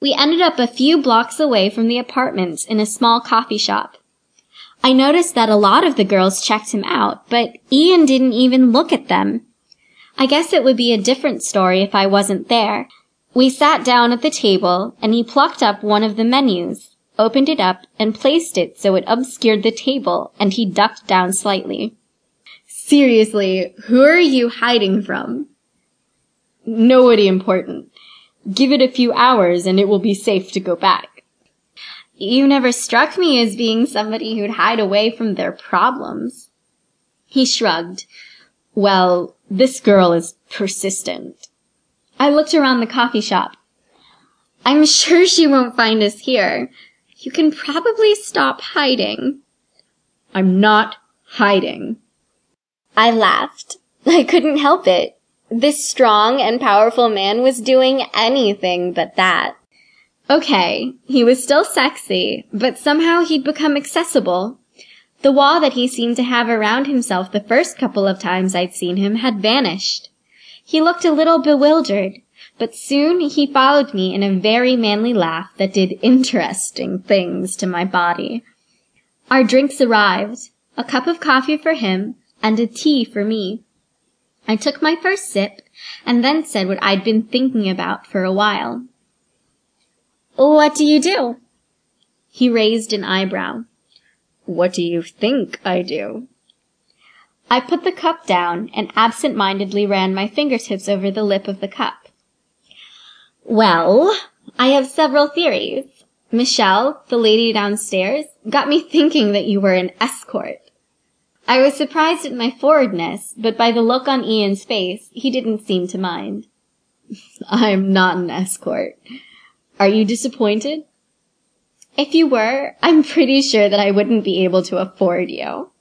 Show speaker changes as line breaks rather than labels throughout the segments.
We ended up a few blocks away from the apartments in a small coffee shop. I noticed that a lot of the girls checked him out, but Ian didn't even look at them. I guess it would be a different story if I wasn't there. We sat down at the table and he plucked up one of the menus, opened it up, and placed it so it obscured the table and he ducked down slightly.
Seriously, who are you hiding from?
Nobody important. Give it a few hours and it will be safe to go back.
You never struck me as being somebody who'd hide away from their problems.
He shrugged. Well, this girl is persistent. I looked around the coffee shop.
I'm sure she won't find us here. You can probably stop hiding.
I'm not hiding.
I laughed. I couldn't help it. This strong and powerful man was doing anything but that. Okay, he was still sexy, but somehow he'd become accessible. The wall that he seemed to have around himself the first couple of times I'd seen him had vanished. He looked a little bewildered, but soon he followed me in a very manly laugh that did interesting things to my body. Our drinks arrived, a cup of coffee for him and a tea for me. I took my first sip and then said what I'd been thinking about for a while. What do you do? He raised an eyebrow.
What do you think I do? I put the cup down and absent-mindedly ran my fingertips over the lip of the cup.
Well, I have several theories. Michelle, the lady downstairs, got me thinking that you were an escort. I was surprised at my forwardness, but by the look on Ian's face, he didn't seem to mind.
I'm not an escort. Are you disappointed?
If you were, I'm pretty sure that I wouldn't be able to afford you.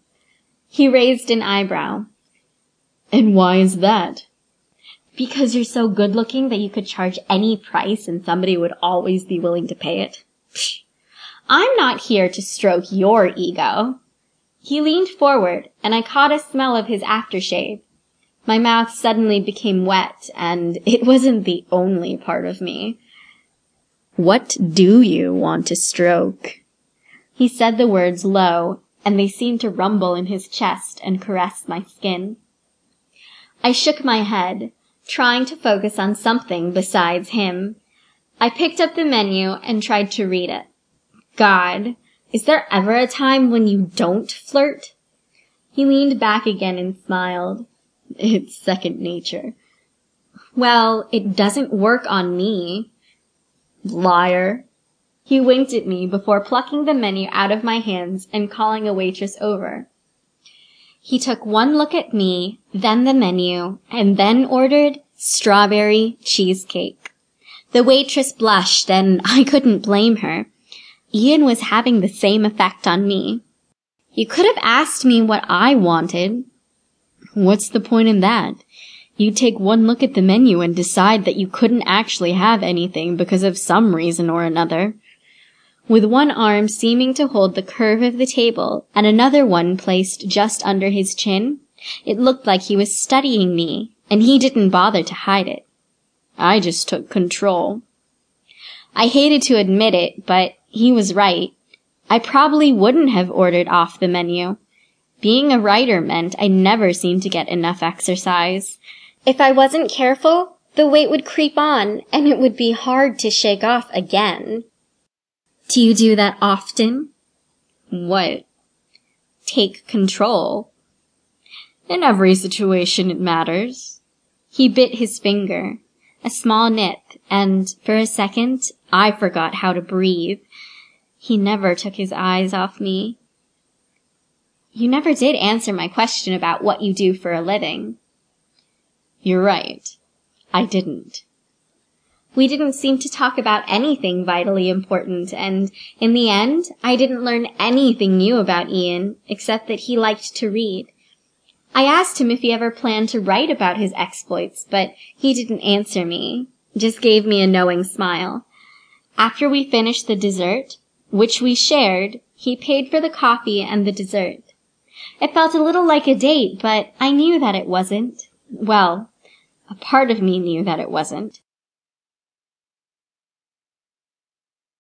He raised an eyebrow.
And why is that?
Because you're so good looking that you could charge any price and somebody would always be willing to pay it. Psh, I'm not here to stroke your ego. He leaned forward, and I caught a smell of his aftershave. My mouth suddenly became wet, and it wasn't the only part of me.
What do you want to stroke?
He said the words low, and they seemed to rumble in his chest and caress my skin. I shook my head, trying to focus on something besides him. I picked up the menu and tried to read it. God, is there ever a time when you don't flirt? He leaned back again and smiled.
It's second nature.
Well, it doesn't work on me.
Liar.
He winked at me before plucking the menu out of my hands and calling a waitress over. He took one look at me, then the menu, and then ordered strawberry cheesecake. The waitress blushed and I couldn't blame her. Ian was having the same effect on me. You could have asked me what I wanted.
What's the point in that? You take one look at the menu and decide that you couldn't actually have anything because of some reason or another. With one arm seeming to hold the curve of the table and another one placed just under his chin, it looked like he was studying me, and he didn't bother to hide it. I just took control. I hated to admit it, but he was right. I probably wouldn't have ordered off the menu. Being a writer meant I never seemed to get enough exercise.
If I wasn't careful, the weight would creep on and it would be hard to shake off again.
Do you do that often?
What?
Take control. In every situation it matters. He bit his finger, a small nip, and for a second I forgot how to breathe. He never took his eyes off me.
You never did answer my question about what you do for a living.
You're right. I didn't.
We didn't seem to talk about anything vitally important, and in the end, I didn't learn anything new about Ian, except that he liked to read. I asked him if he ever planned to write about his exploits, but he didn't answer me, just gave me a knowing smile. After we finished the dessert, which we shared, he paid for the coffee and the dessert. It felt a little like a date, but I knew that it wasn't. Well, a part of me knew that it wasn't.